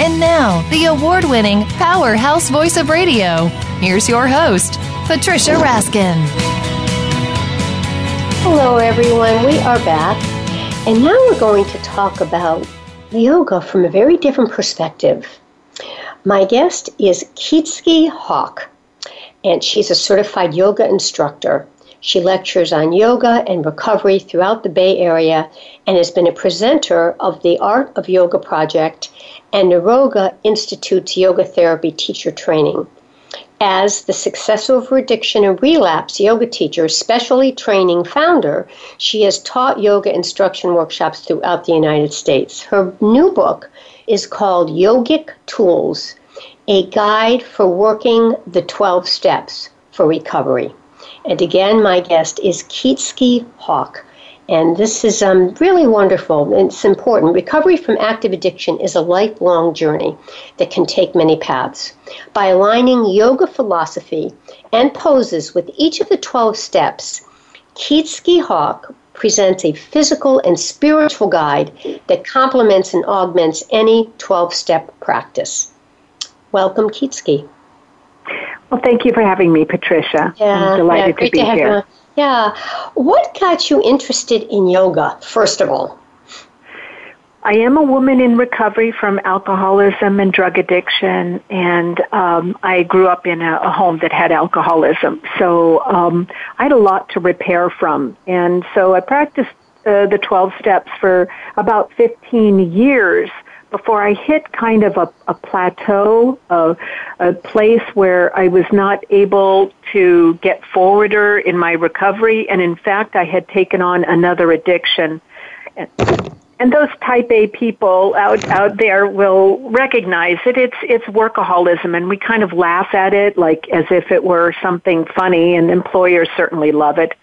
And now, the award winning powerhouse voice of radio. Here's your host, Patricia Raskin. Hello, everyone. We are back. And now we're going to talk about yoga from a very different perspective. My guest is Kyczy Hawk, and she's a certified yoga instructor. She lectures on yoga and recovery throughout the Bay Area and has been a presenter of the Art of Yoga Project and Niroga Institute's yoga therapy teacher training. As the Success Over Addiction and Relapse yoga teacher, specially training founder, she has taught yoga instruction workshops throughout the United States. Her new book is called Yogic Tools A Guide for Working the 12 Steps for Recovery. And again, my guest is Kyczy Hawk. And this is um, really wonderful. It's important. Recovery from active addiction is a lifelong journey that can take many paths. By aligning yoga philosophy and poses with each of the 12 steps, Kyczy Hawk presents a physical and spiritual guide that complements and augments any 12 step practice. Welcome, Kyczy. Well, thank you for having me, Patricia. Yeah, I'm delighted yeah, to be to here. Yeah. What got you interested in yoga, first of all? I am a woman in recovery from alcoholism and drug addiction, and um, I grew up in a, a, home that had alcoholism. So um, I had a lot to repair from. And so I practiced uh, the 12 steps for about 15 years before I hit kind of a, a plateau, a, a place where I was not able to get forwarder in my recovery. And in fact, I had taken on another addiction. And, and those type A people out, out there will recognize it. It's, it's workaholism and we kind of laugh at it like as if it were something funny and employers certainly love it.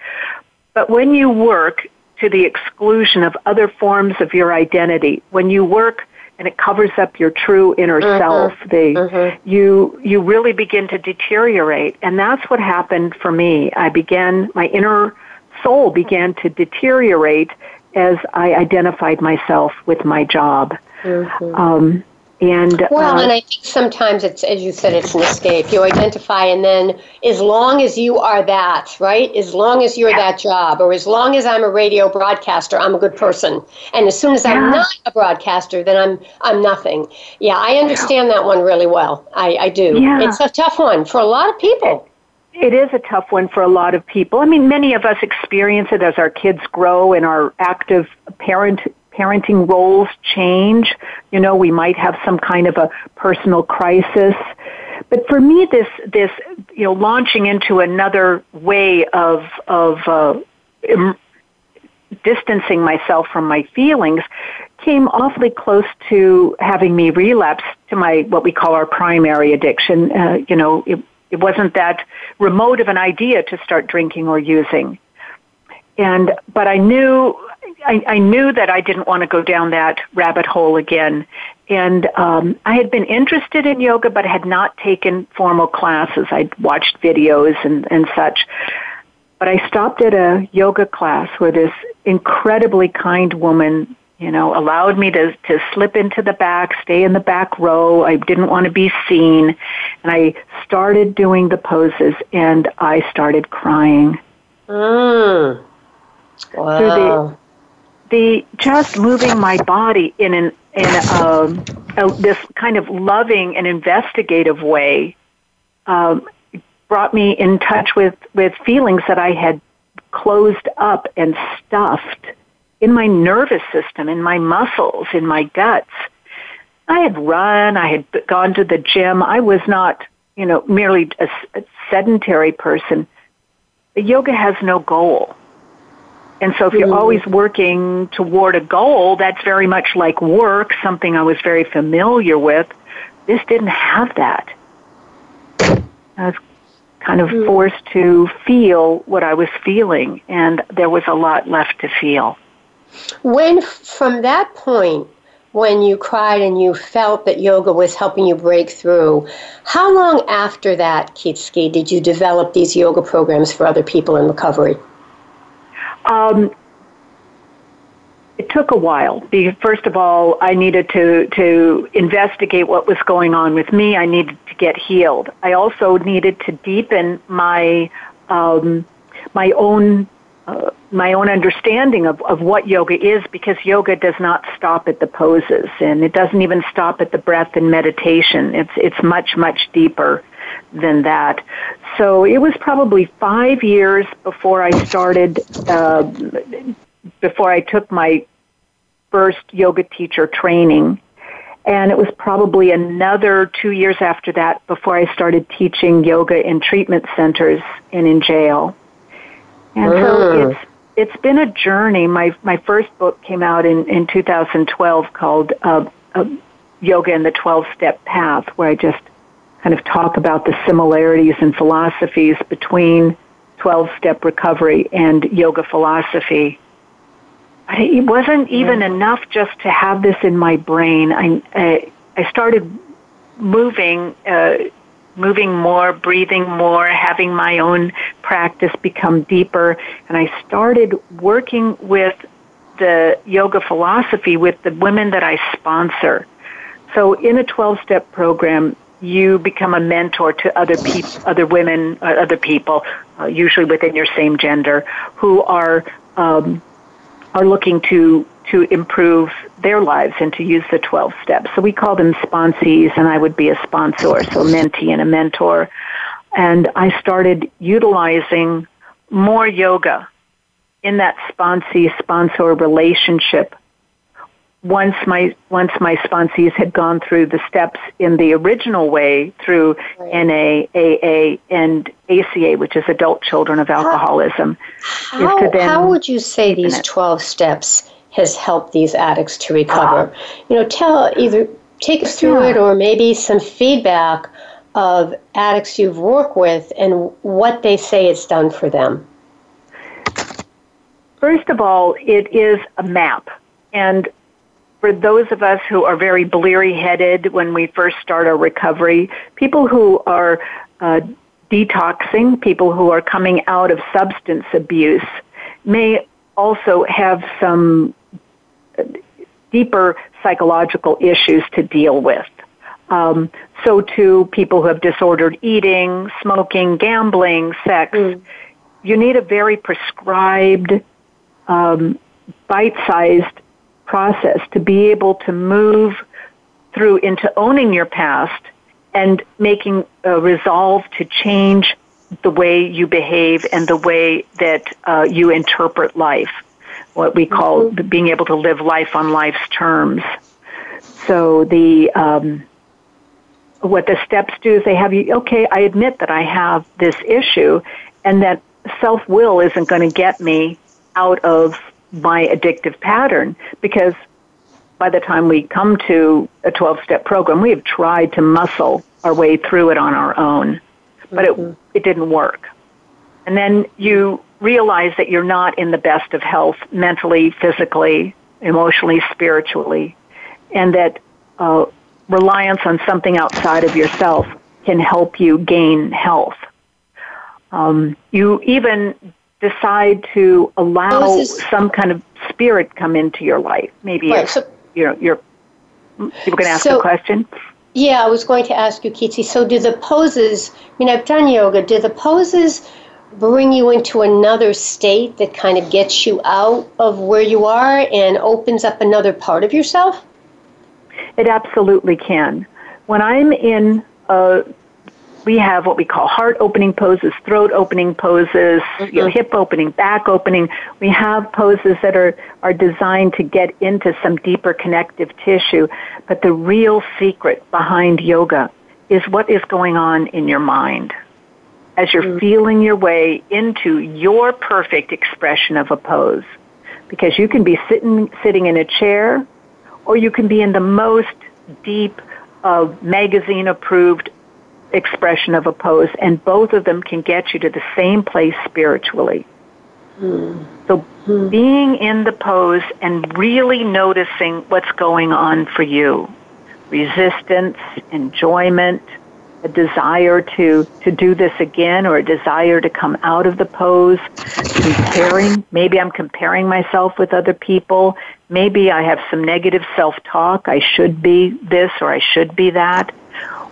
But when you work to the exclusion of other forms of your identity, when you work and it covers up your true inner mm-hmm. self. The mm-hmm. you you really begin to deteriorate, and that's what happened for me. I began my inner soul began to deteriorate as I identified myself with my job. Mm-hmm. Um, and well, uh, and I think sometimes it's as you said, it's an escape. You identify, and then as long as you are that, right? As long as you're yeah. that job, or as long as I'm a radio broadcaster, I'm a good person. And as soon as yeah. I'm not a broadcaster, then I'm I'm nothing. Yeah, I understand yeah. that one really well. I, I do. Yeah. It's a tough one for a lot of people. It is a tough one for a lot of people. I mean, many of us experience it as our kids grow and our active parent parenting roles change. You know, we might have some kind of a personal crisis. But for me, this, this, you know, launching into another way of, of, uh, distancing myself from my feelings came awfully close to having me relapse to my what we call our primary addiction. Uh, you know, it, it wasn't that remote of an idea to start drinking or using, and but I knew I, I knew that I didn't want to go down that rabbit hole again. And um, I had been interested in yoga, but had not taken formal classes. I'd watched videos and, and such. But I stopped at a yoga class where this incredibly kind woman, you know, allowed me to, to slip into the back, stay in the back row. I didn't want to be seen. And I started doing the poses and I started crying. Mm. Wow the just moving my body in an in a, a, this kind of loving and investigative way um, brought me in touch with with feelings that I had closed up and stuffed in my nervous system, in my muscles, in my guts. I had run, I had gone to the gym. I was not, you know, merely a, a sedentary person. Yoga has no goal. And so if you're mm. always working toward a goal, that's very much like work, something I was very familiar with. This didn't have that. I was kind of mm. forced to feel what I was feeling, and there was a lot left to feel. When, from that point, when you cried and you felt that yoga was helping you break through, how long after that, Kyczy, did you develop these yoga programs for other people in recovery? Um, it took a while. First of all, I needed to, to investigate what was going on with me. I needed to get healed. I also needed to deepen my um, my own uh, my own understanding of, of what yoga is because yoga does not stop at the poses and it doesn't even stop at the breath and meditation. It's it's much much deeper than that. So it was probably five years before I started, uh, before I took my first yoga teacher training. And it was probably another two years after that before I started teaching yoga in treatment centers and in jail. And so it's it's been a journey. My my first book came out in in 2012 called uh, uh, Yoga and the 12 Step Path, where I just kind of talk about the similarities and philosophies between 12 step recovery and yoga philosophy. But it wasn't even enough just to have this in my brain. I, I, I started moving, uh, moving more, breathing more, having my own practice become deeper, and I started working with the yoga philosophy with the women that I sponsor. So in a 12 step program, you become a mentor to other people, other women, uh, other people, uh, usually within your same gender, who are um, are looking to to improve their lives and to use the 12 steps. So we call them sponsees, and I would be a sponsor, so a mentee and a mentor. And I started utilizing more yoga in that sponsee sponsor relationship once my once my sponsees had gone through the steps in the original way through right. NA, AA, and ACA, which is Adult Children of Alcoholism, how, how, how would you say these twelve steps has helped these addicts to recover? Uh, you know, tell either take us through yeah. it or maybe some feedback of addicts you've worked with and what they say it's done for them. First of all, it is a map. And for those of us who are very bleary headed when we first start our recovery, people who are uh, detoxing, people who are coming out of substance abuse may also have some uh, deeper psychological issues to deal with. Um, so too, people who have disordered eating, smoking, gambling, sex. Mm. You need a very prescribed, um, bite-sized process to be able to move through into owning your past and making a resolve to change the way you behave and the way that uh, you interpret life, what we call mm-hmm. being able to live life on life's terms. So the um, what the steps do is they have you okay. I admit that I have this issue, and that self will isn't going to get me out of my addictive pattern because by the time we come to a 12 step program, we have tried to muscle our way through it on our own, but mm-hmm. it, it didn't work. And then you realize that you're not in the best of health mentally, physically, emotionally, spiritually, and that uh, reliance on something outside of yourself can help you gain health. Um, you even decide to allow oh, some kind of spirit come into your life. Maybe right, so, you know you're you were going to ask so, a question. Yeah, I was going to ask you, Kitsi. So, do the poses? I mean, I've done yoga. Do the poses bring you into another state that kind of gets you out of where you are and opens up another part of yourself? It absolutely can. When I'm in a we have what we call heart opening poses, throat opening poses, mm-hmm. you know, hip opening, back opening. We have poses that are, are designed to get into some deeper connective tissue. But the real secret behind yoga is what is going on in your mind as you're mm-hmm. feeling your way into your perfect expression of a pose. Because you can be sitting, sitting in a chair or you can be in the most deep, uh, magazine approved expression of a pose, and both of them can get you to the same place spiritually. Mm. So, mm. being in the pose and really noticing what's going on for you resistance, enjoyment, a desire to, to do this again or a desire to come out of the pose, comparing. Maybe I'm comparing myself with other people. Maybe I have some negative self talk. I should be this or I should be that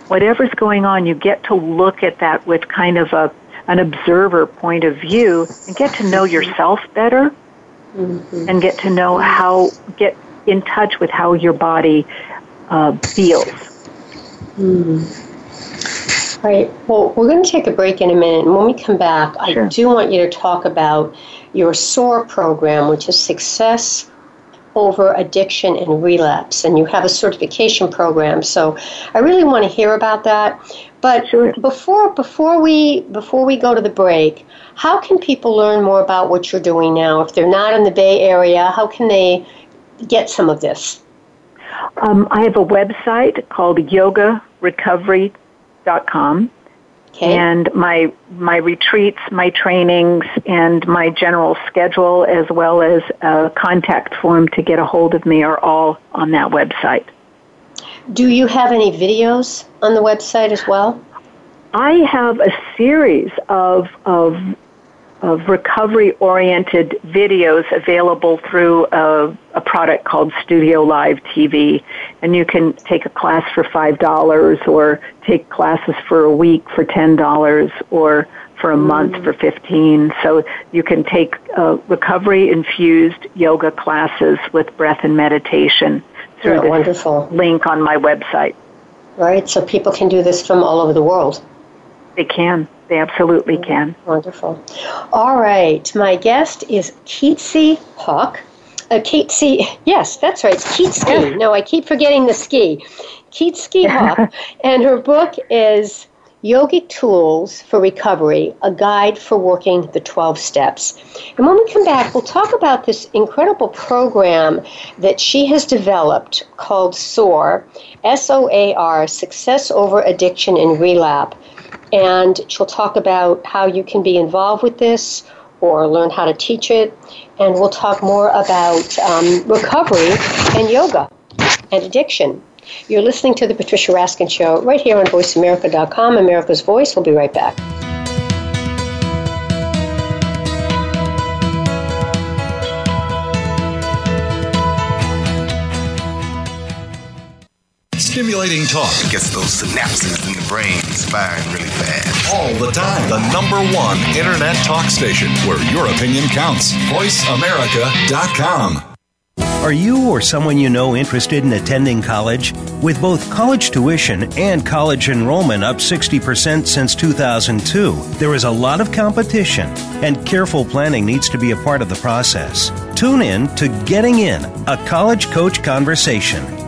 whatever's going on, you get to look at that with kind of a an observer point of view and get to know yourself better mm-hmm. and get to know how get in touch with how your body uh, feels. Mm. Right. Well, we're going to take a break in a minute, and when we come back, sure. I do want you to talk about your SOAR program, which is Success over addiction and relapse, and you have a certification program. So I really want to hear about that. But sure. before before we before we go to the break, how can people learn more about what you're doing now? If they're not in the Bay Area, how can they get some of this? Um, I have a website called yogarecovery.com. Okay. And my my retreats, my trainings, and my general schedule, as well as a contact form to get a hold of me, are all on that website. Do you have any videos on the website as well? I have a series of of of recovery oriented videos available through a, a, product called Studio Live TV. And you can take a class for $5 or take classes for a week for $10 or for a month mm. for 15 so you can take uh, recovery infused yoga classes with breath and meditation through oh, this wonderful. link on my website right so people can do this from all over the world they can they absolutely can. Wonderful. All right. My guest is Keetsi Hawk. Uh, Keetsi, yes, that's right. Keetski. No, I keep forgetting the ski. Keetski Hawk. and her book is Yogic Tools for Recovery, a guide for working the 12 steps. And when we come back, we'll talk about this incredible program that she has developed called SOAR, S O A R, Success Over Addiction and Relapse and she'll talk about how you can be involved with this or learn how to teach it. And we'll talk more about um, recovery and yoga and addiction. You're listening to The Patricia Raskin Show right here on VoiceAmerica.com, America's Voice. We'll be right back. Stimulating talk it gets those synapses in the brain firing really fast. All the time. The number one internet talk station where your opinion counts. VoiceAmerica.com. Are you or someone you know interested in attending college? With both college tuition and college enrollment up 60% since 2002, there is a lot of competition, and careful planning needs to be a part of the process. Tune in to Getting In, a college coach conversation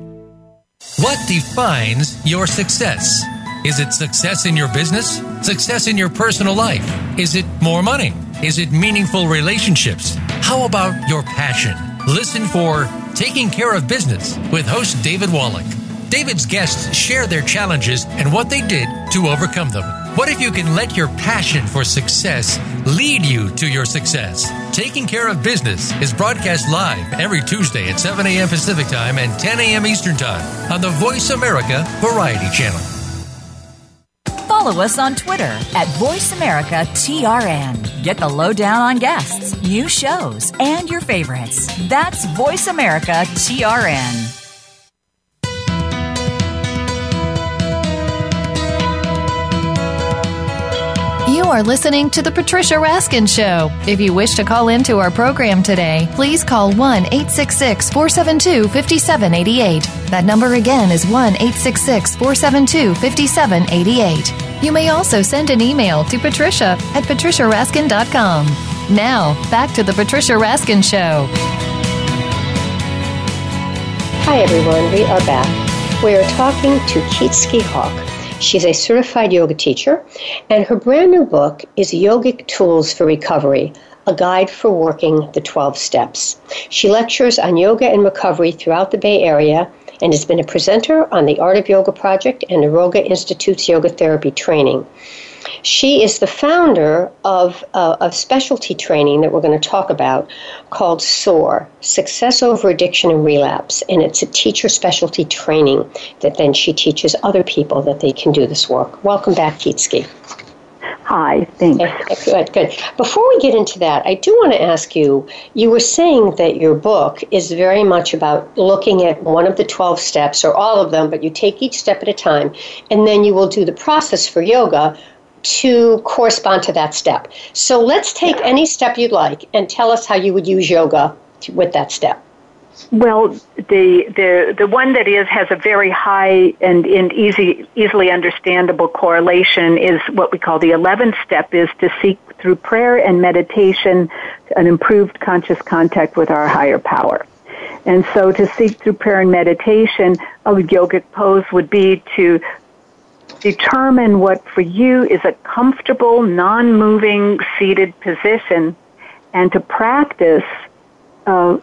What defines your success? Is it success in your business? Success in your personal life? Is it more money? Is it meaningful relationships? How about your passion? Listen for Taking Care of Business with host David Wallach. David's guests share their challenges and what they did to overcome them. What if you can let your passion for success lead you to your success? Taking Care of Business is broadcast live every Tuesday at 7 a.m. Pacific Time and 10 a.m. Eastern Time on the Voice America Variety Channel. Follow us on Twitter at VoiceAmericaTRN. Get the lowdown on guests, new shows, and your favorites. That's VoiceAmericaTRN. You are listening to The Patricia Raskin Show. If you wish to call into our program today, please call 1 866 472 5788. That number again is 1 866 472 5788. You may also send an email to patricia at patriciaraskin.com. Now, back to The Patricia Raskin Show. Hi, everyone. We are back. We are talking to Kyczy Hawk. She's a certified yoga teacher, and her brand new book is Yogic Tools for Recovery a guide for working the 12 steps. She lectures on yoga and recovery throughout the Bay Area and has been a presenter on the Art of Yoga Project and Niroga Institute's yoga therapy training. She is the founder of uh, a specialty training that we're going to talk about called SOAR Success Over Addiction and Relapse. And it's a teacher specialty training that then she teaches other people that they can do this work. Welcome back, Kyczy. Hi, thanks. Okay, good, good. Before we get into that, I do want to ask you you were saying that your book is very much about looking at one of the 12 steps, or all of them, but you take each step at a time, and then you will do the process for yoga to correspond to that step. So let's take any step you'd like and tell us how you would use yoga to, with that step. Well, the the the one that is has a very high and, and easy easily understandable correlation is what we call the eleventh step is to seek through prayer and meditation an improved conscious contact with our higher power. And so to seek through prayer and meditation, a yogic pose would be to determine what for you is a comfortable, non moving seated position and to practice uh,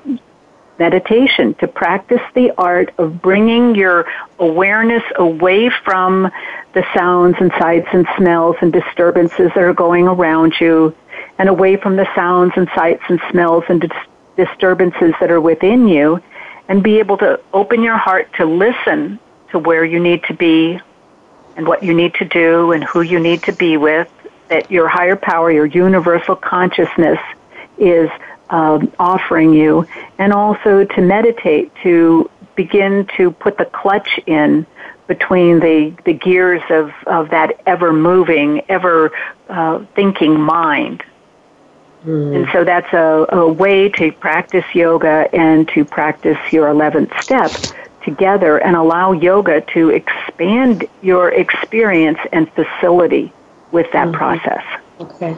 meditation, to practice the art of bringing your awareness away from the sounds and sights and smells and disturbances that are going around you and away from the sounds and sights and smells and dis- disturbances that are within you and be able to open your heart to listen to where you need to be and what you need to do and who you need to be with, that your higher power, your universal consciousness is um, offering you, and also to meditate, to begin to put the clutch in between the, the gears of, of that ever moving, ever uh, thinking mind. Mm. And so that's a, a way to practice yoga and to practice your 11th step together and allow yoga to expand your experience and facility with that mm-hmm. process. Okay.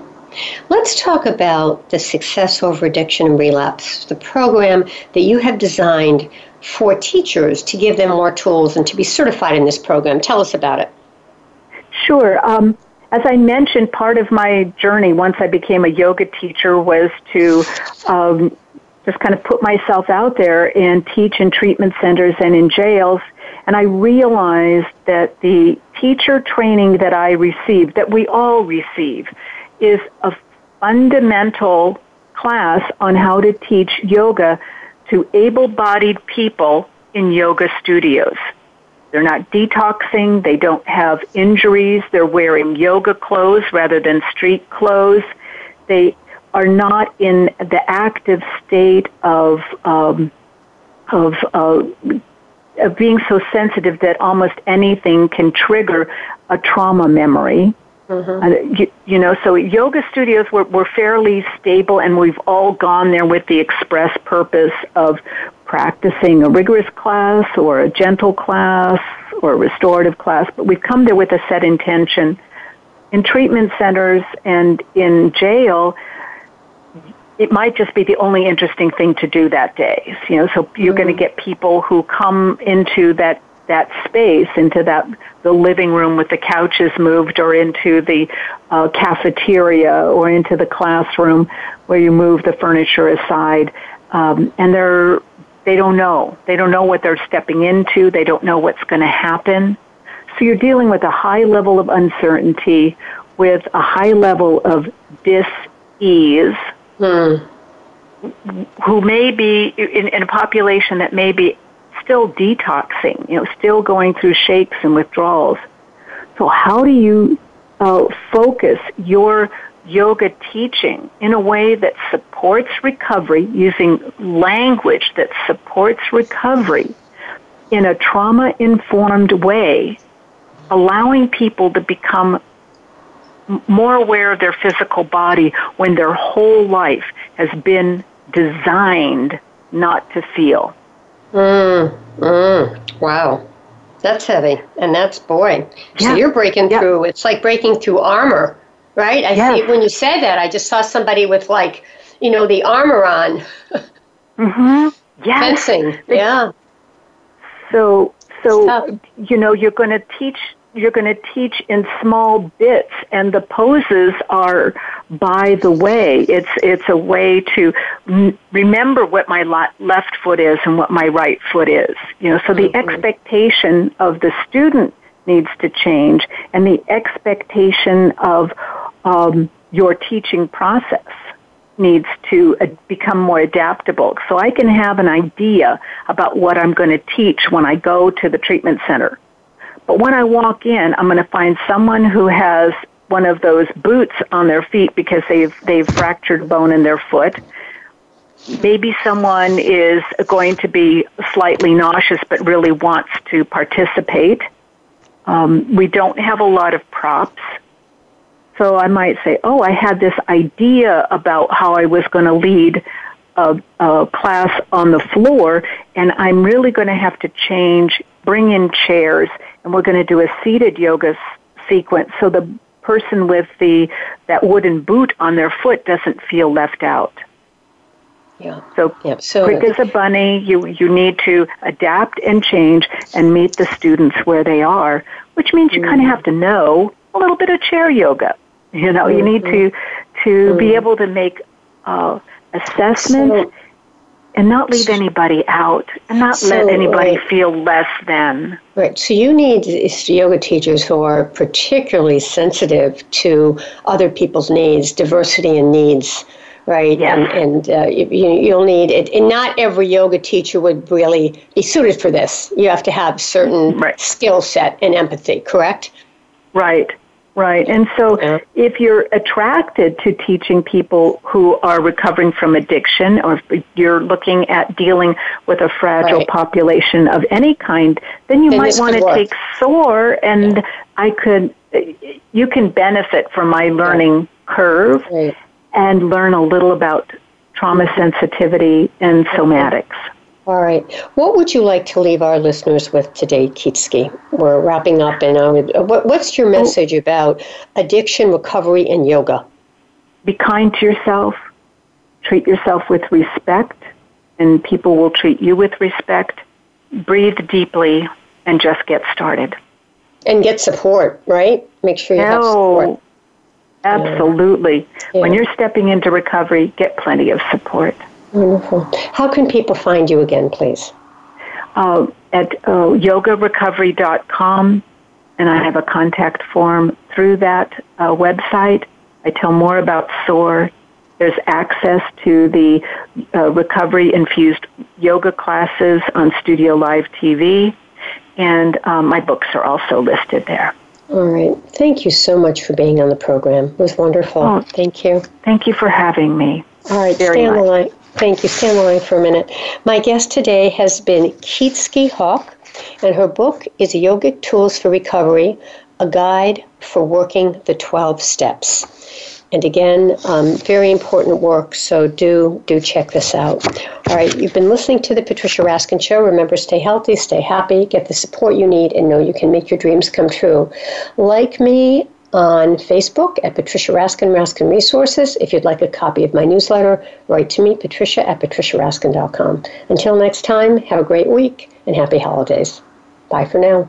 Let's talk about the Success Over Addiction and Relapse, the program that you have designed for teachers to give them more tools and to be certified in this program. Tell us about it. Sure. Um, as I mentioned, part of my journey once I became a yoga teacher was to um, just kind of put myself out there and teach in treatment centers and in jails. And I realized that the teacher training that I received, that we all receive, is a fundamental class on how to teach yoga to able bodied people in yoga studios. They're not detoxing, they don't have injuries, they're wearing yoga clothes rather than street clothes. They are not in the active state of um, of, uh, of being so sensitive that almost anything can trigger a trauma memory. Mm-hmm. Uh, you, you, know, so yoga studios were, were fairly stable, and we've all gone there with the express purpose of practicing a rigorous class or a gentle class or a restorative class. But we've come there with a set intention. In treatment centers and in jail, it might just be the only interesting thing to do that day. You know, so you're mm going to get people who come into that that space, into that the living room with the couches moved, or into the uh, cafeteria, or into the classroom where you move the furniture aside, um, and they're they don't know. They don't know what they're stepping into. They don't know what's going to happen. So you're dealing with a high level of uncertainty, with a high level of dis-ease, Hmm. who may be in, in a population that may be still detoxing, you know, still going through shakes and withdrawals. So how do you uh, focus your yoga teaching in a way that supports recovery using language that supports recovery in a trauma informed way, allowing people to become more aware of their physical body when their whole life has been designed not to feel. Mm, mm, wow. That's heavy. And that's, boy. So you're breaking Yeah. through, it's like breaking through armor, right? I Yes. see, when you said that, I just saw somebody with like, you know, the armor on, Mm-hmm. Yes. fencing. Yeah. So, so you know, you're going to teach. You're going to teach in small bits, and the poses are by the way. It's it's a way to m- remember what my left foot is and what my right foot is. You know, so the expectation of the student needs to change, and the expectation of um, your teaching process needs to uh, become more adaptable. So I can have an idea about what I'm going to teach when I go to the treatment center. But when I walk in, I'm going to find someone who has one of those boots on their feet because they've they've fractured bone in their foot. Maybe someone is going to be slightly nauseous but really wants to participate. Um, we don't have a lot of props. So I might say, oh, I had this idea about how I was going to lead a, a class on the floor, and I'm really going to have to change, bring in chairs, and we're going to do a seated yoga s- sequence so the person with the that wooden boot on their foot doesn't feel left out. Yeah. So, Yep. So, quick as a bunny, you, you need to adapt and change and meet the students where they are, which means you kind of mm-hmm. have to know a little bit of chair yoga. You know, you need mm-hmm. to to be mm-hmm. able to make uh, assessments So- and not leave anybody out and not let anybody right. feel less than. Right. So you need yoga teachers who are particularly sensitive to other people's needs, diversity and needs, right? Yes. And, and uh, you, you- you'll need it. And not every yoga teacher would really be suited for this. You have to have certain Right. skill set and empathy, correct? Right, right. And so Yeah. if you're attracted to teaching people who are recovering from addiction or if you're looking at dealing with a fragile Right. population of any kind, then you Then might want to work. take SOAR and I could, you can benefit from my learning curve Right. and learn a little about trauma sensitivity and somatics. All right. What would you like to leave our listeners with today, Kyczy? We're wrapping up, and what, what's your oh. message about addiction recovery and yoga? be kind to yourself, treat yourself with respect, and people will treat you with respect. Breathe deeply and just get started. And get support, right? Make sure you have support. Absolutely. When you're stepping into recovery, get plenty of support. Wonderful. How can people find you again, please? Uh, at uh, yogarecovery.com, and I have a contact form through that uh, website. I tell more about SOAR. There's access to the uh, recovery infused yoga classes on Studio Live TV, and um, my books are also listed there. All right. Thank you so much for being on the program. It was wonderful. Oh. Thank you. Thank you for having me. All right. Very stay on the line. Thank you. Stay on line for a minute. My guest today has been Kyczy Hawk, and her book is Yogic Tools for Recovery A Guide for Working the 12 Steps. And again, um, very important work, so do do check this out. All right, you've been listening to the Patricia Raskin Show. Remember, stay healthy, stay happy, get the support you need, and know you can make your dreams come true. Like me on Facebook at Patricia Raskin, Raskin Resources. If you'd like a copy of my newsletter, write to me, patricia at patriciaraskin.com. Until next time, have a great week and happy holidays. Bye for now.